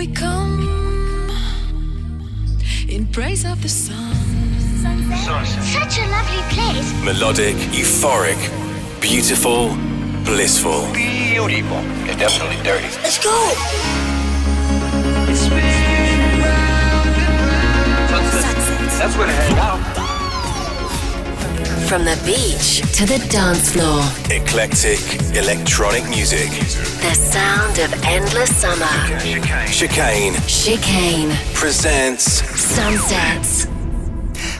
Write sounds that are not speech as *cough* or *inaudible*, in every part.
we come in praise of the sun. Such a lovely place. Melodic, euphoric, beautiful, blissful. Beautiful. It's definitely dirty. Let's go. That's where to hang out. From the beach to the dance floor, Eclectic, electronic music. the sound of endless summer. Chicane Chicane presents sunsets.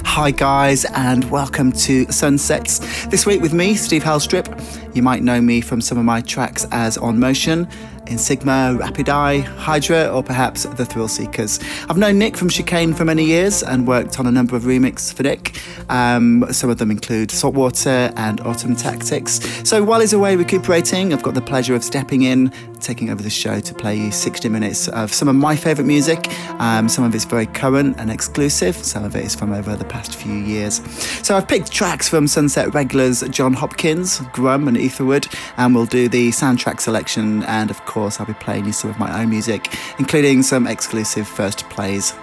Hi, guys, and welcome to Sunsets. This week with me, Steve Helstrip. You might know me from some of my tracks as On Motion, Insigma, Rapid Eye, Hydra, or perhaps The Thrillseekers. I've known Nick from Chicane for many years and worked on a number of remixes for Nick. Um, some of them include Saltwater and Autumn Tactics. So while he's away recuperating, I've got the pleasure of stepping in, taking over the show to play you 60 minutes of some of my favourite music. Um, some of it's very current and exclusive, some of it is from over the past few years. So I've picked tracks from Sunset regulars Jon Hopkins, Grum, and Etherwood, and we'll do the soundtrack selection. And of course, I'll be playing you some of my own music, including some exclusive first plays.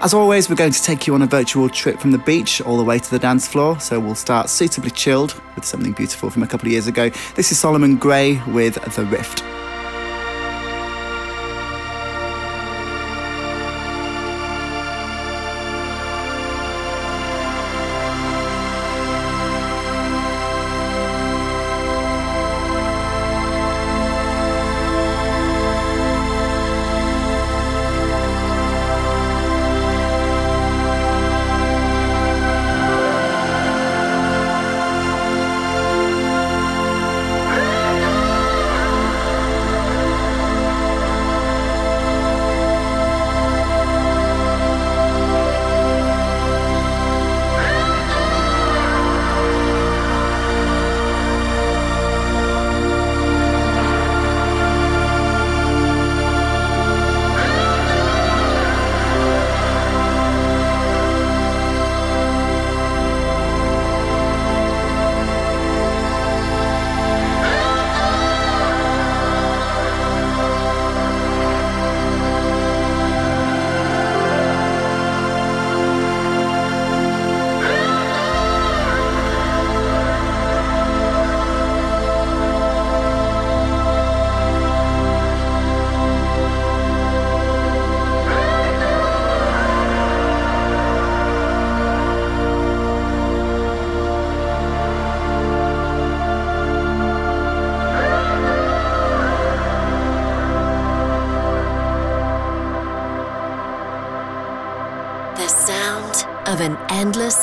As always, we're going to take you on a virtual trip from the beach all the way to the dance floor. So we'll start suitably chilled with something beautiful from a couple of years ago. This is Solomon Grey with The Rift.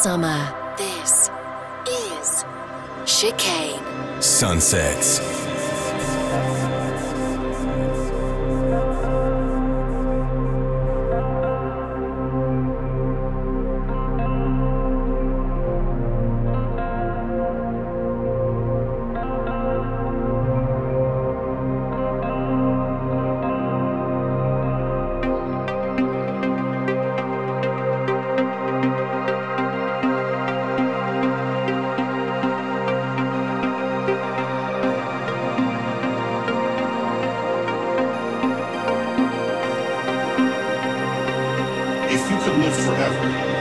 Summer. This is Chicane. Sunsets. live forever.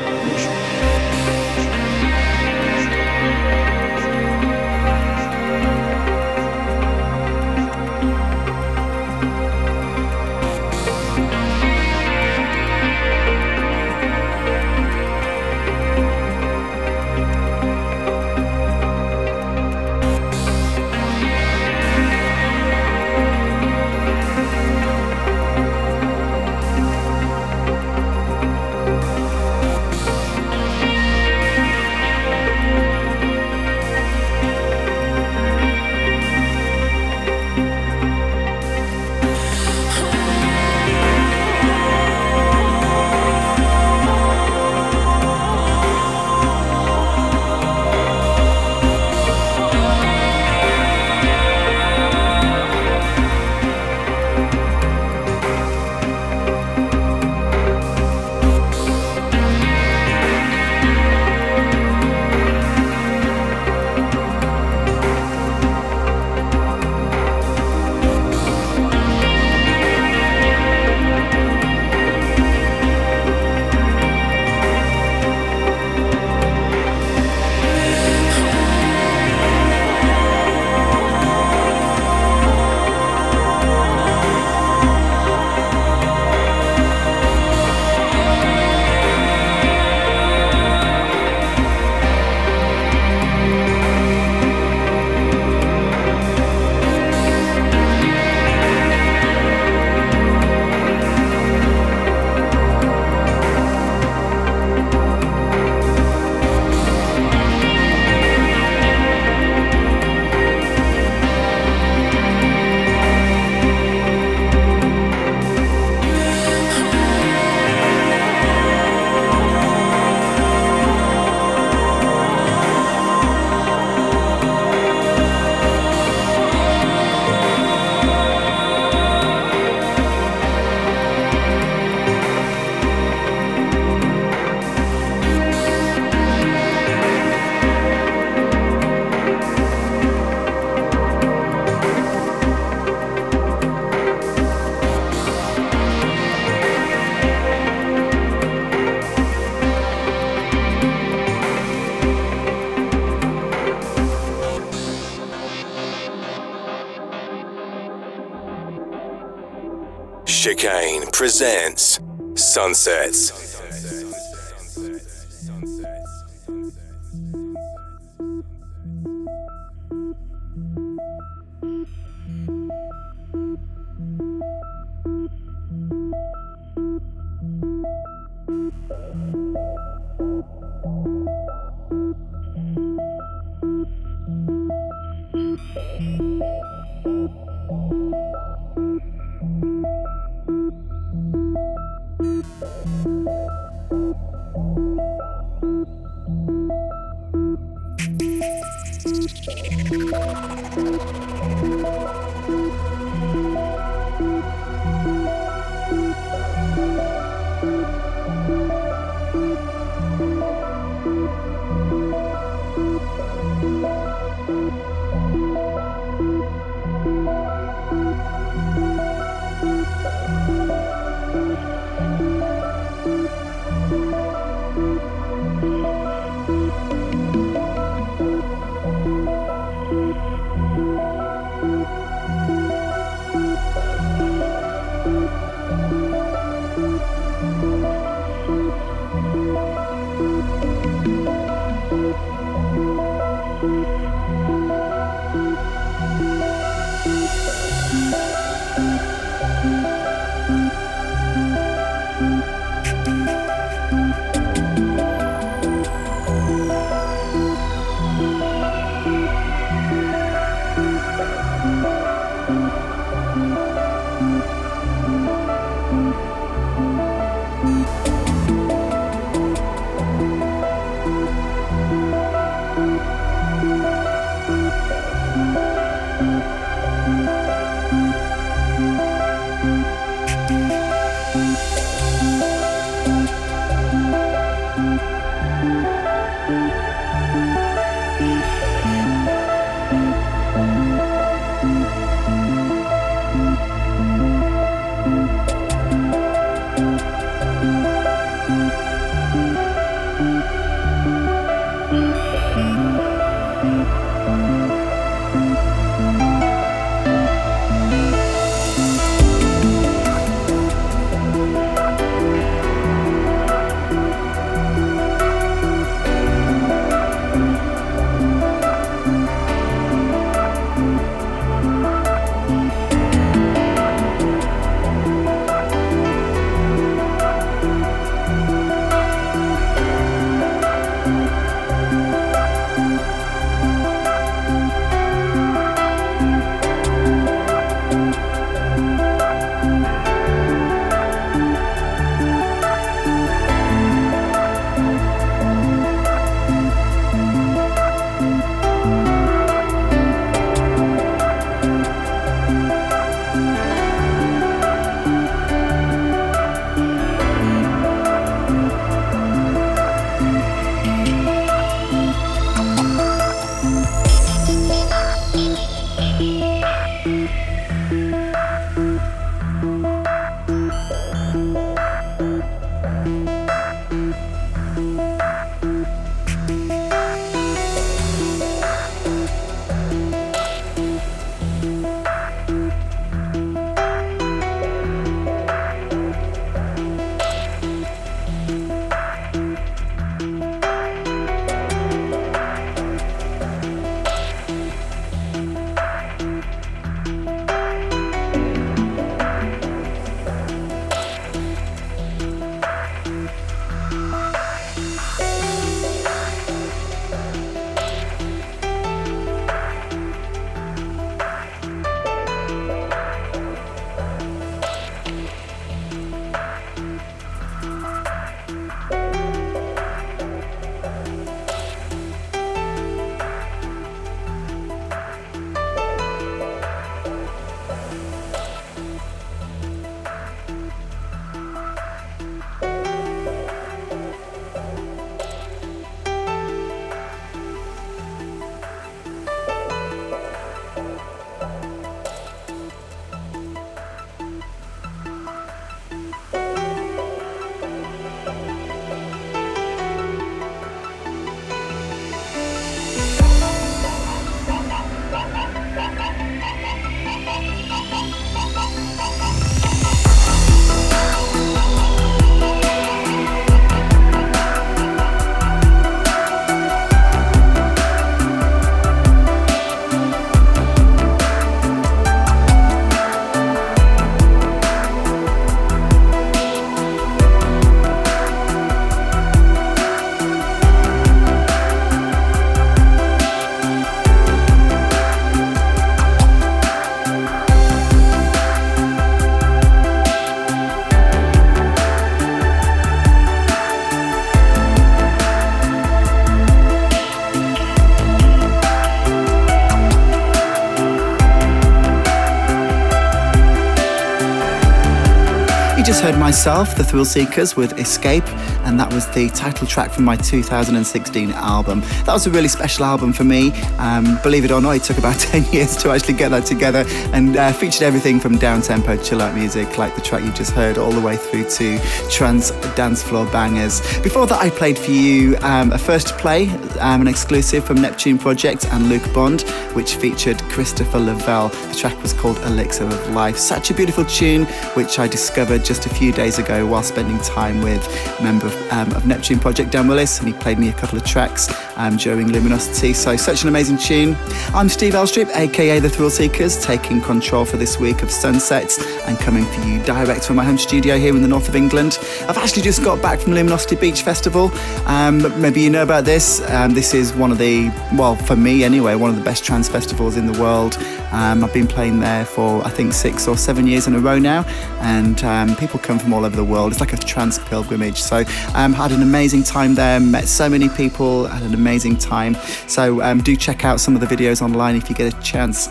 Myself, The Thrillseekers, with Escape, and that was the title track from my 2016 album. That was a really special album for me. Um, believe it or not, it took about *laughs* 10 years to actually get that together and uh, featured everything from down tempo chill out music, like the track you just heard, all the way through to trance dance floor bangers. Before that, I played for you um, a first play, um, an exclusive from Neptune Project and Luke Bond, which featured Christopher Lovell. The track was called Elixir of Life. Such a beautiful tune, which I discovered just a few days ago while spending time with a member of, um, of Neptune Project, Dan Willis, and he played me a couple of tracks um, during Luminosity. So, such an amazing tune. I'm Steve Helstrip, aka The Thrillseekers, taking control for this week of Sunsets and coming for you direct from my home studio here in the north of England. I've actually just got back from Luminosity Beach Festival. Um, maybe you know about this. Um, this is one of the, well, for me anyway, one of the best trance festivals in the world. Um, I've been playing there for, I think, six or seven years in a row now, and um, people come from all over the world. It's like a trance pilgrimage. So, um, had an amazing time there, met so many people, had an amazing time. So, um, do check out some of the videos online if you get a chance.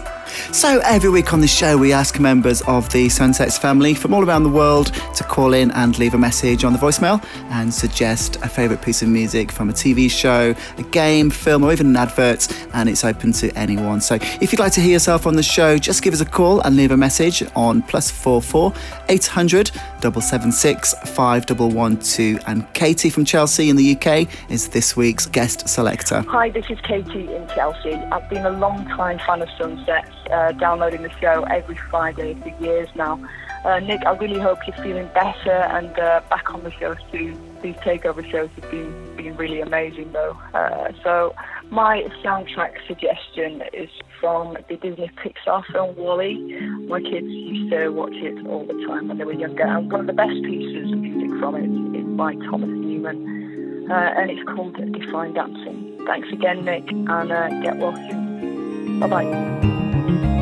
So, every week on the show, we ask members of the Sunsets family from all around the world to call in and leave a message on the voicemail and suggest a favourite piece of music from a TV show, a game, film, or even an advert. And it's open to anyone. So, if you'd like to hear yourself on the show, just give us a call and leave a message on plus four four 800 776 5112. And Katy from Chelsea in the UK is this week's guest selector. Hi, this is Katy in Chelsea. I've been a long time fan of Sunsets uh, downloading the show every Friday for years now. Uh, Nick, I really hope you're feeling better and uh, back on the show soon. These takeover shows have been, been really amazing, though. Uh, so, my soundtrack suggestion is from the Disney Pixar film WALL-E. My kids used to watch it all the time when they were younger, and one of the best pieces of music from it is by Thomas Newman, uh, and it's called Define Dancing. Thanks again, Nick, and uh, get well soon. Bye bye.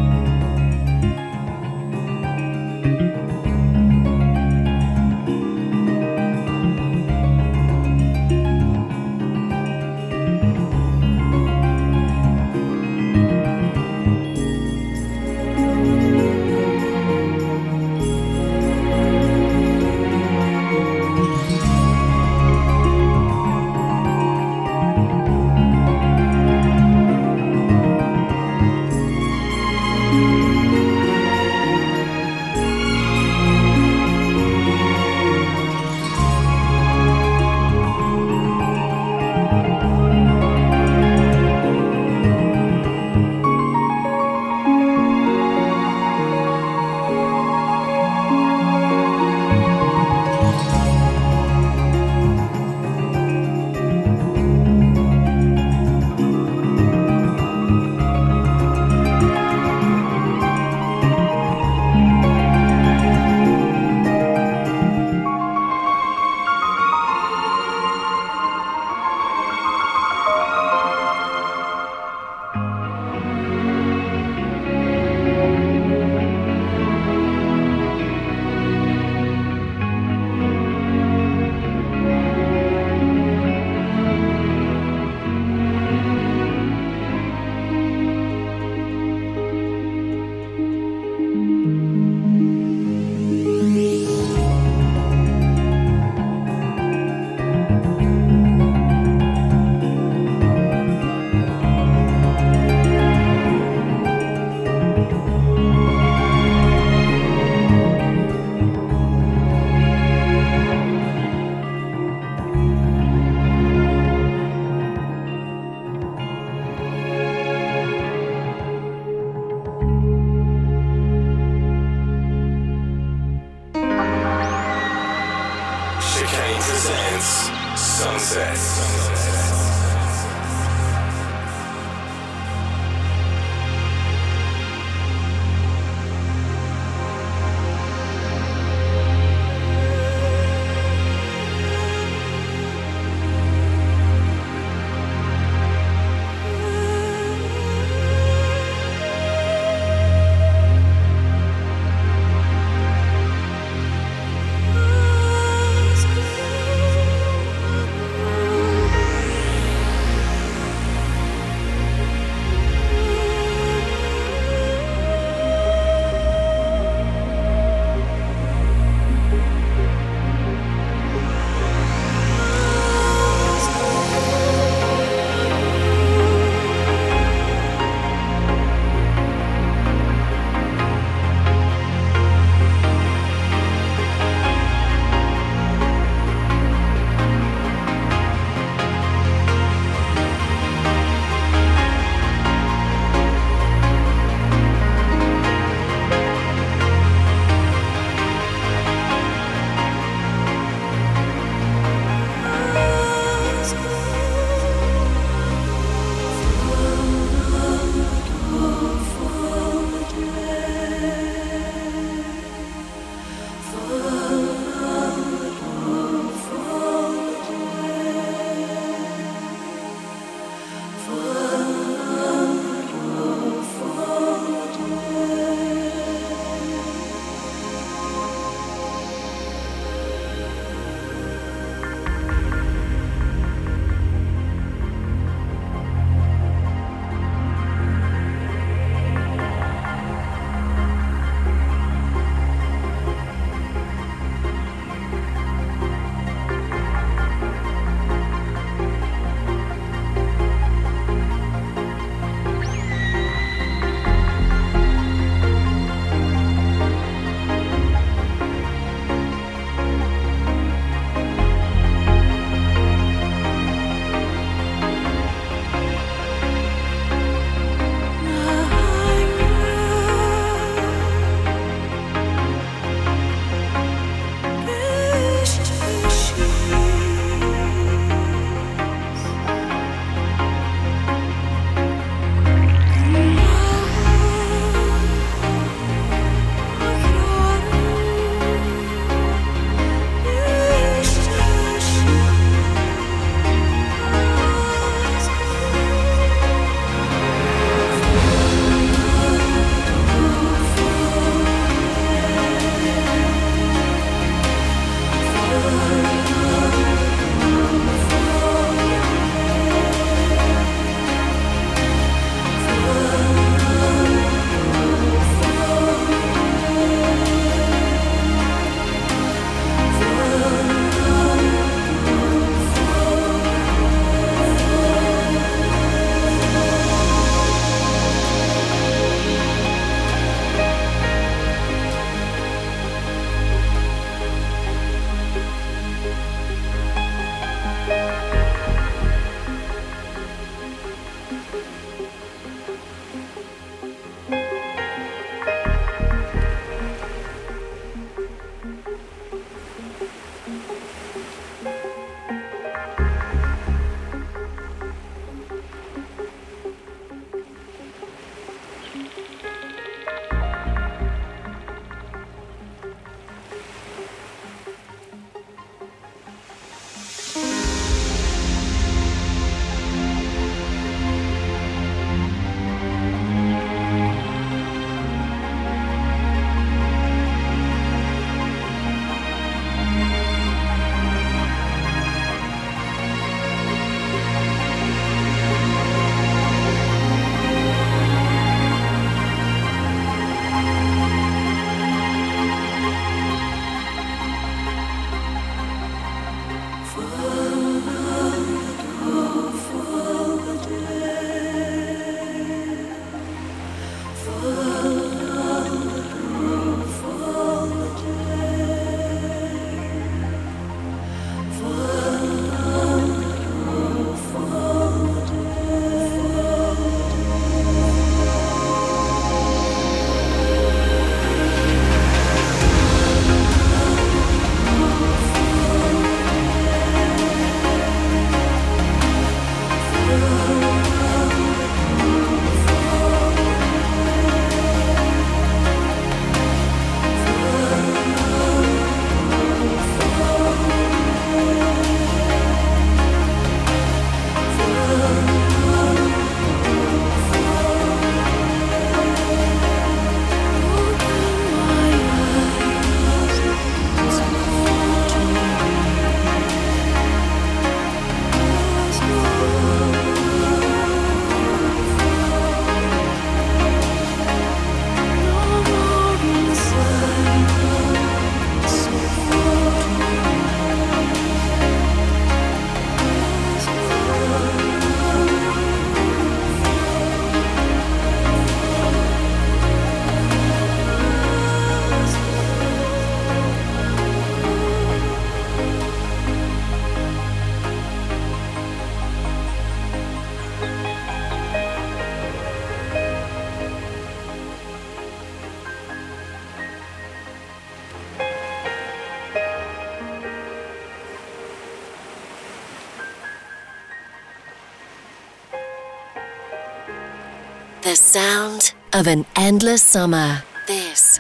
Sound of an endless summer. This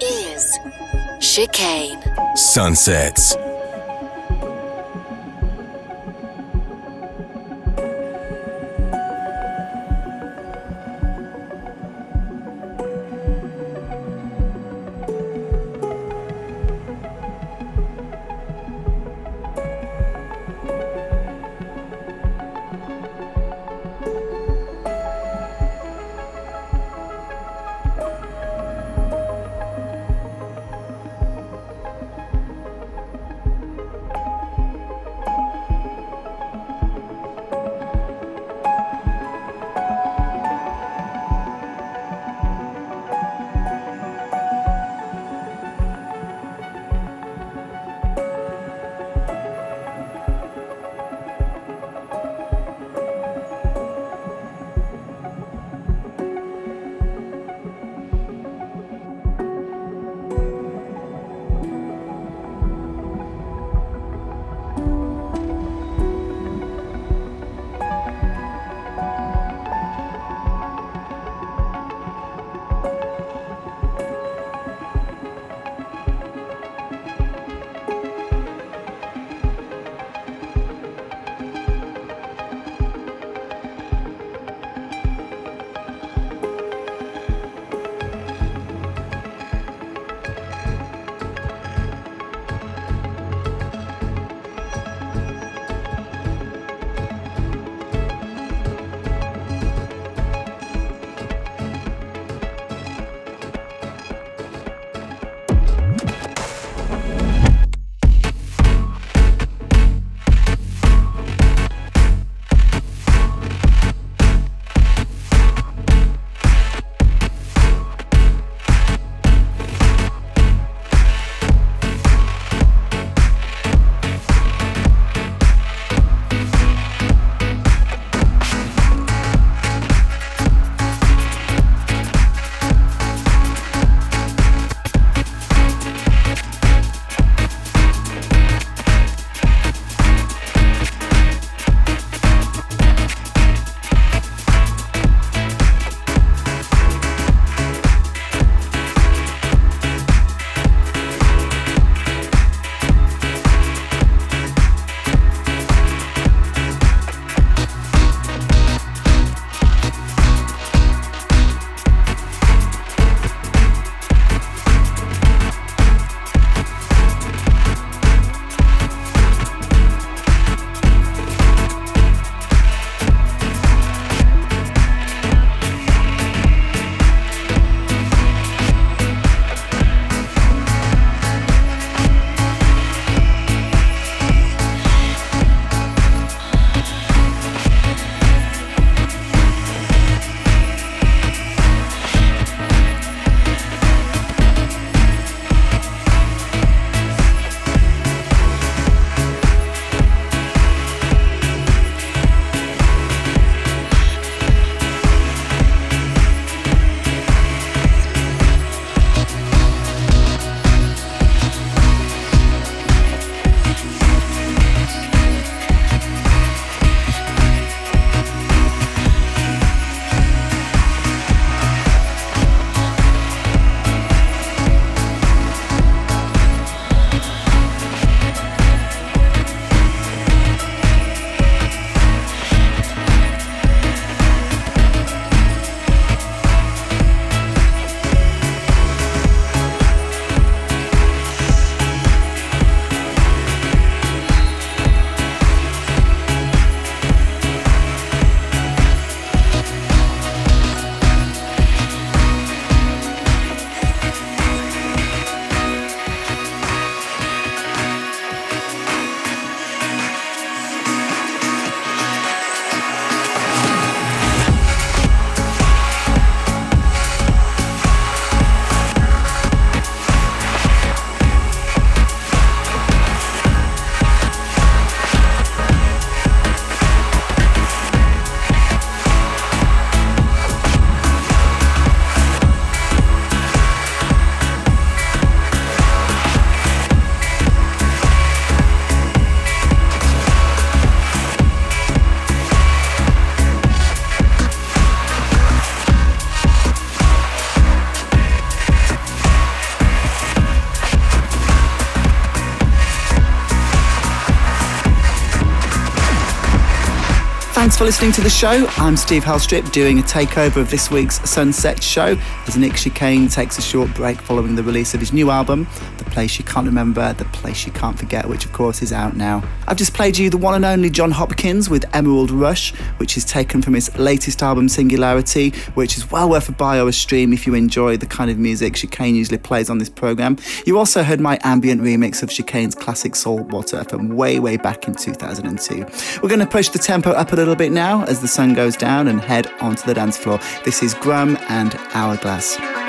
is Chicane. Sunsets. Thanks for listening to the show. I'm Steve Helstrip doing a takeover of this week's Sunset show as Nick Chicane takes a short break following the release of his new album, Place You Can't Remember, The Place You Can't Forget, which of course is out now. I've just played you the one and only Jon Hopkins with Emerald Rush, which is taken from his latest album Singularity, which is well worth a buy or a stream if you enjoy the kind of music Chicane usually plays on this programme. You also heard my ambient remix of Chicane's classic Saltwater from way, way back in 2002. We're going to push the tempo up a little bit now as the sun goes down and head onto the dance floor. This is Grum and Hourglass.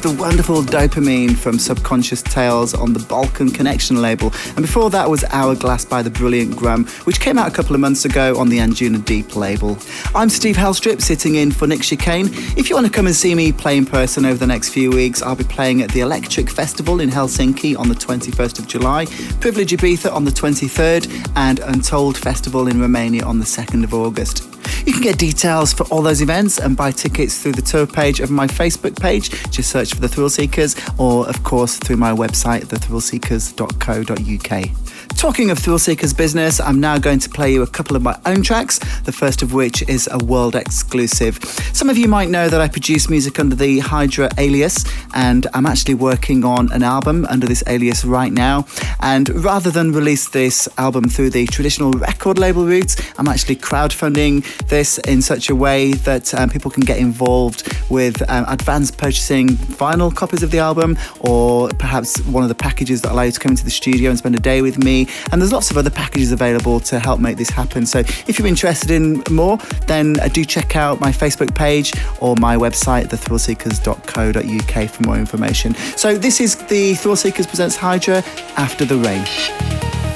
The wonderful Dopa Mine from Subconscious Tales on the Balkan Connection label. And before that was Hourglass by the brilliant Grum, which came out a couple of months ago on the Anjuna Deep label. I'm Steve Helstrip, sitting in for Nick Chicane. If you want to come and see me play in person over the next few weeks, I'll be playing at the Electric Festival in Helsinki on the 21st of July, Privilege Ibiza on the 23rd, and Untold Festival in Romania on the 2nd of August. You can get details for all those events and buy tickets through the tour page of my Facebook page. Just search for The Thrillseekers or, of course, through my website, thethrillseekers.co.uk. Talking of Thrill business, I'm now going to play you a couple of my own tracks, the first of which is a world exclusive. Some of you might know that I produce music under the Hydra alias, and I'm actually working on an album under this alias right now. And rather than release this album through the traditional record label route, I'm actually crowdfunding this in such a way that um, people can get involved with um, advanced purchasing vinyl copies of the album, or perhaps one of the packages that allow you to come into the studio and spend a day with me and there's lots of other packages available to help make this happen. So if you're interested in more, then uh, do check out my Facebook page or my website, thethrillseekers.co.uk for more information. So this is the Thrillseekers Presents Hydra After the Rain.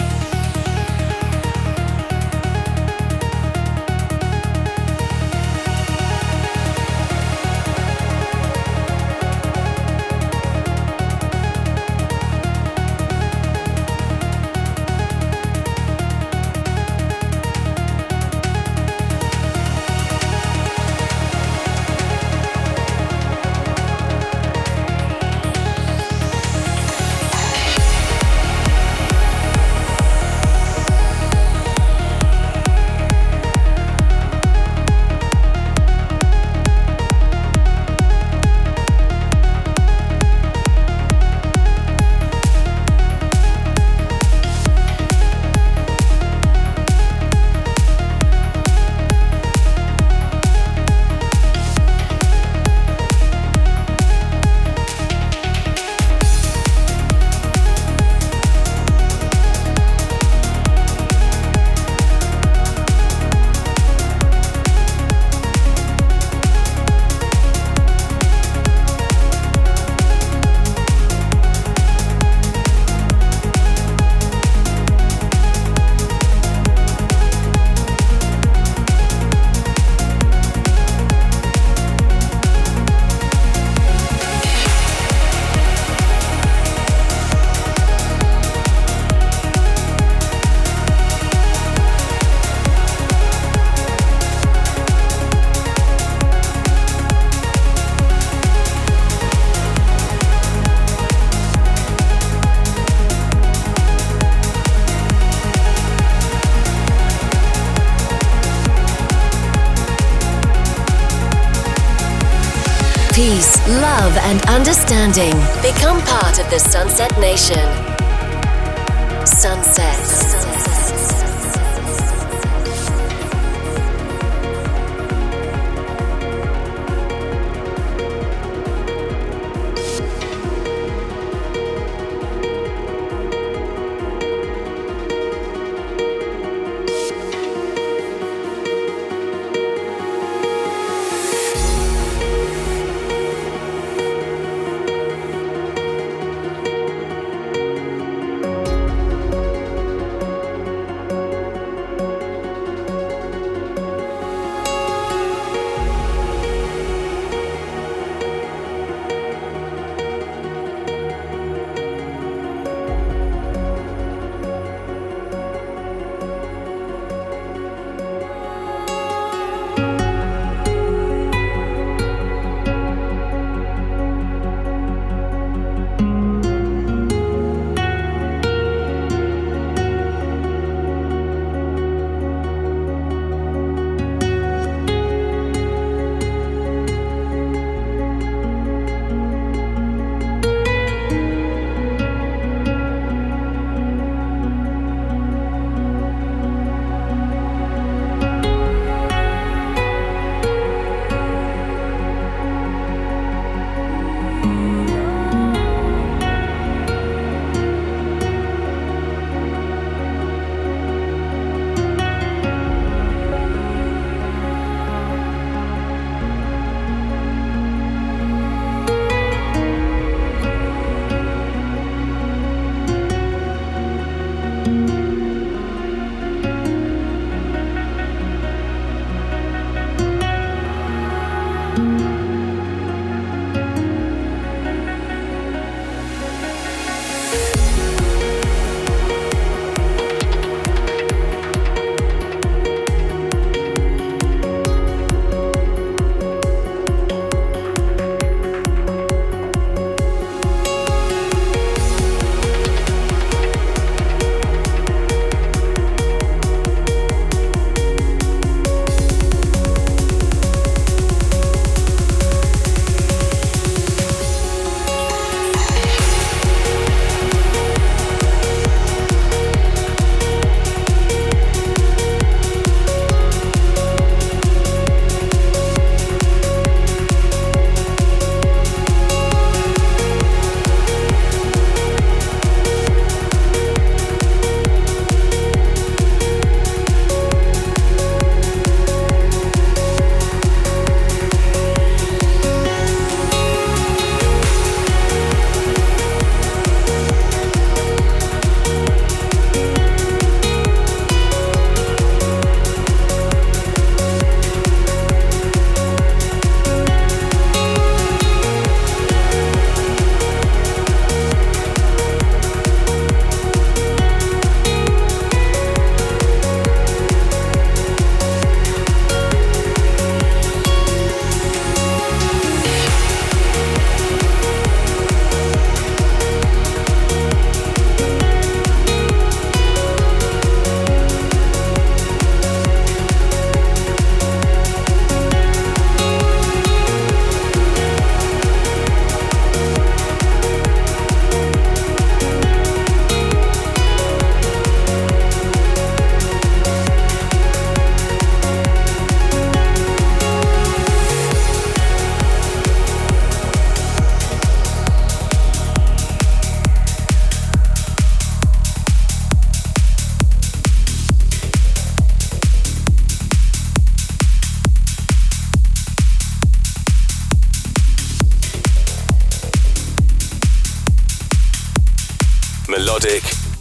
The Sunset Nation.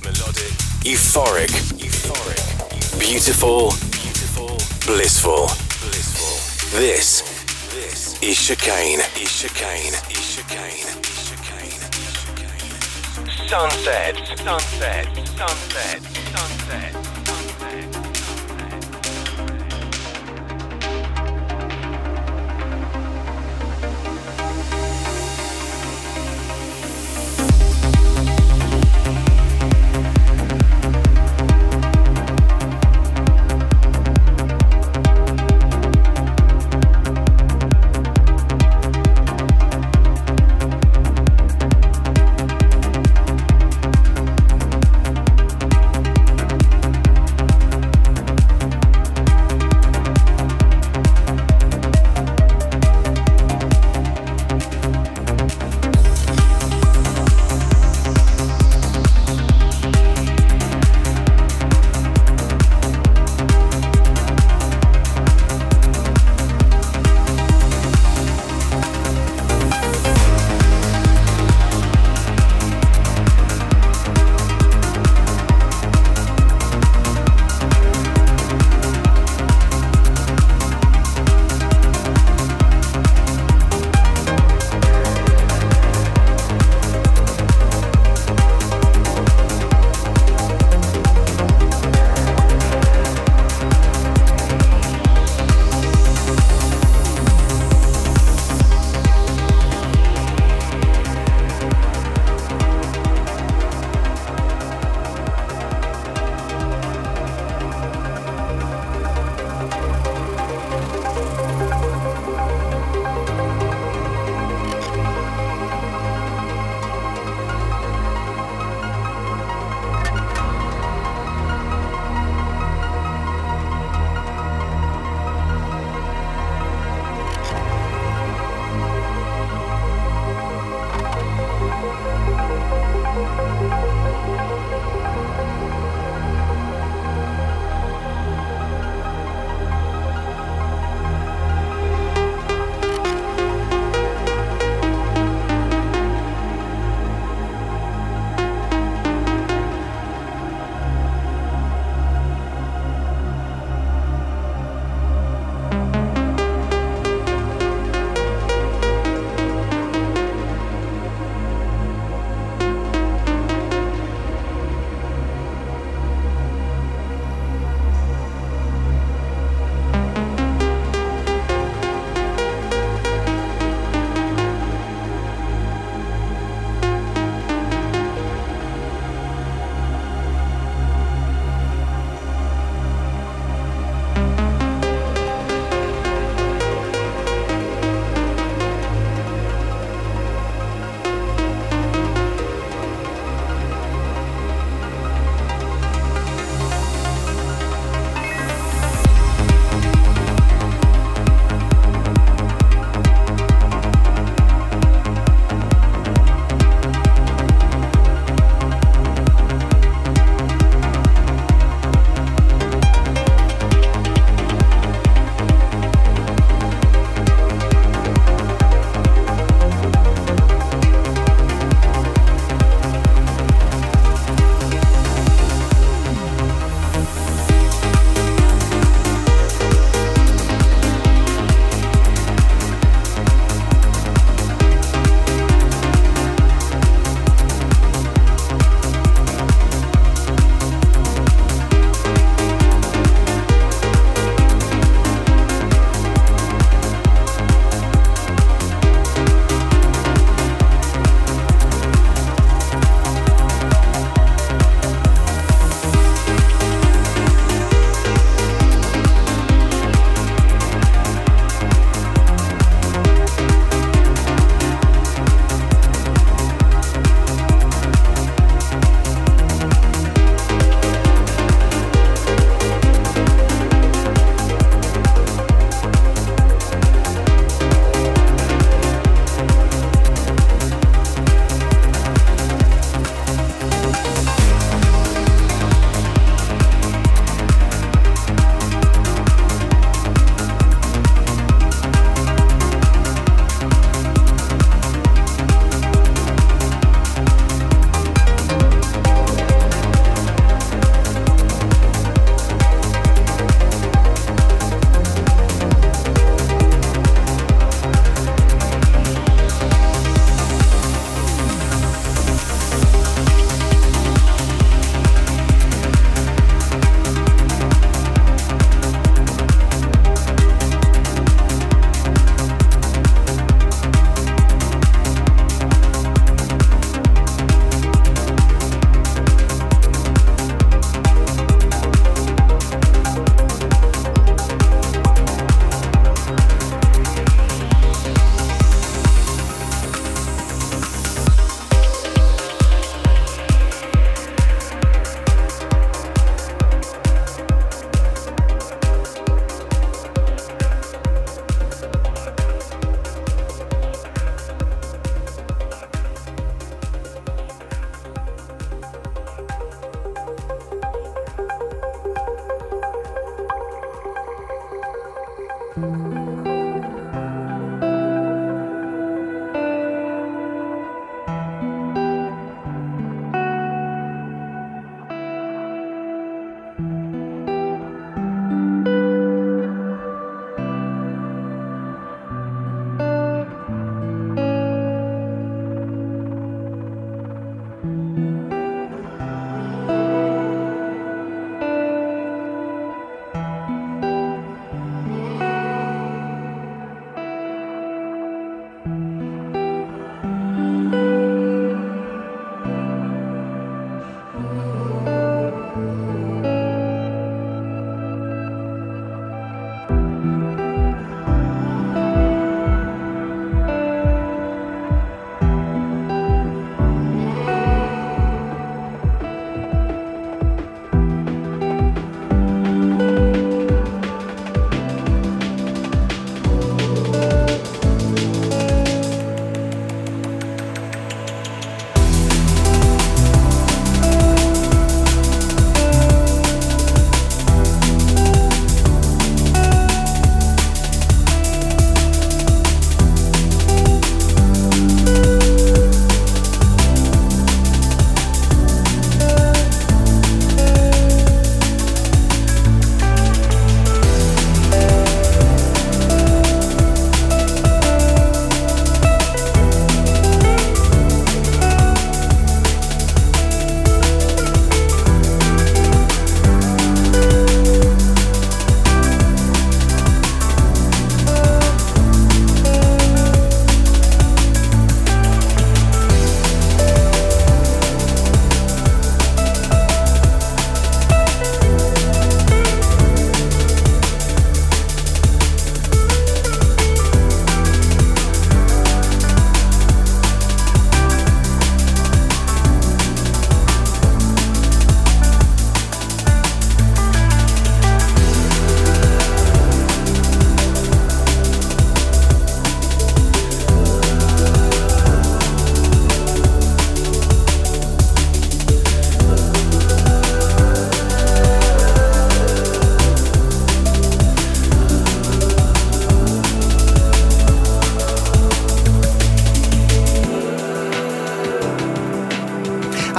melodic, euphoric, euphoric, beautiful, beautiful, blissful, blissful. This, this is chicane, is chicane, is chicane, is chicane. Sunset, sunset, sunset, sunset.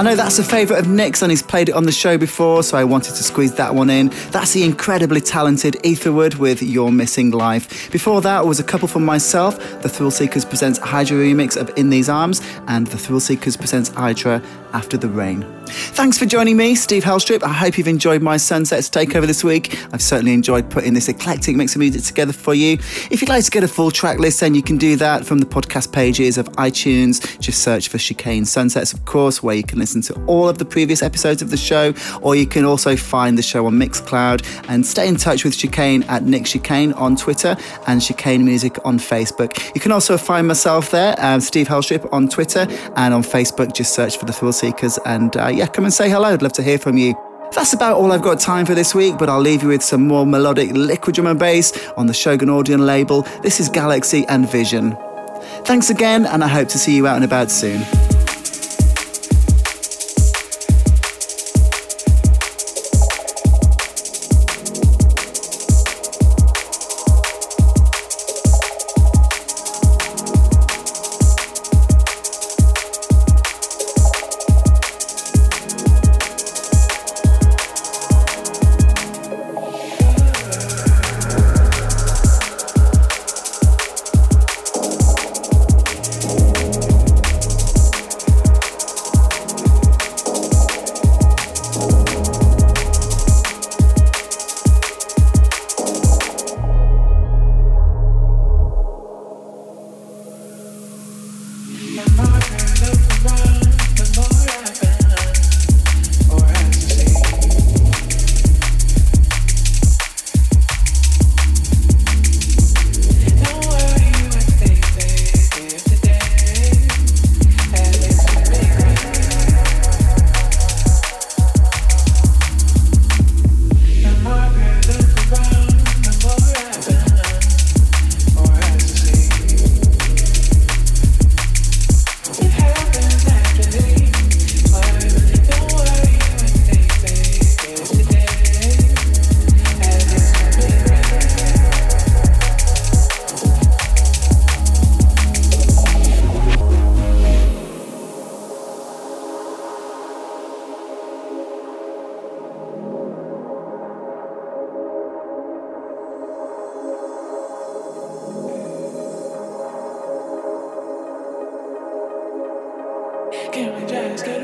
Know that's a favourite of Nick's and he's played it on the show before, so I wanted to squeeze that one in. That's the incredibly talented Etherwood with You're Missing Life. Before that was a couple from myself, the Thrillseekers presents Hydra remix of In These Arms, and the Thrillseekers presents Hydra After the Rain. Thanks for joining me, Steve Helstrip. I hope you've enjoyed my Sunsets takeover this week. I've certainly enjoyed putting this eclectic mix of music together for you. If you'd like to get a full track list, then you can do that from the podcast pages of iTunes. Just search for Chicane Sunsets, of course, where you can listen to all of the previous episodes of the show, or you can also find the show on Mixcloud and stay in touch with Chicane at Nick Chicane on Twitter and Chicane Music on Facebook. You can also find myself there, um, Steve Helstrip on Twitter and on Facebook. Just search for the Thrillseekers and uh, yeah, come and say hello. I'd love to hear from you. That's about all I've got time for this week, but I'll leave you with some more melodic liquid drum and bass on the Shogun Audio label. This is Galaxy and Vision. Thanks again, and I hope to see you out and about soon. A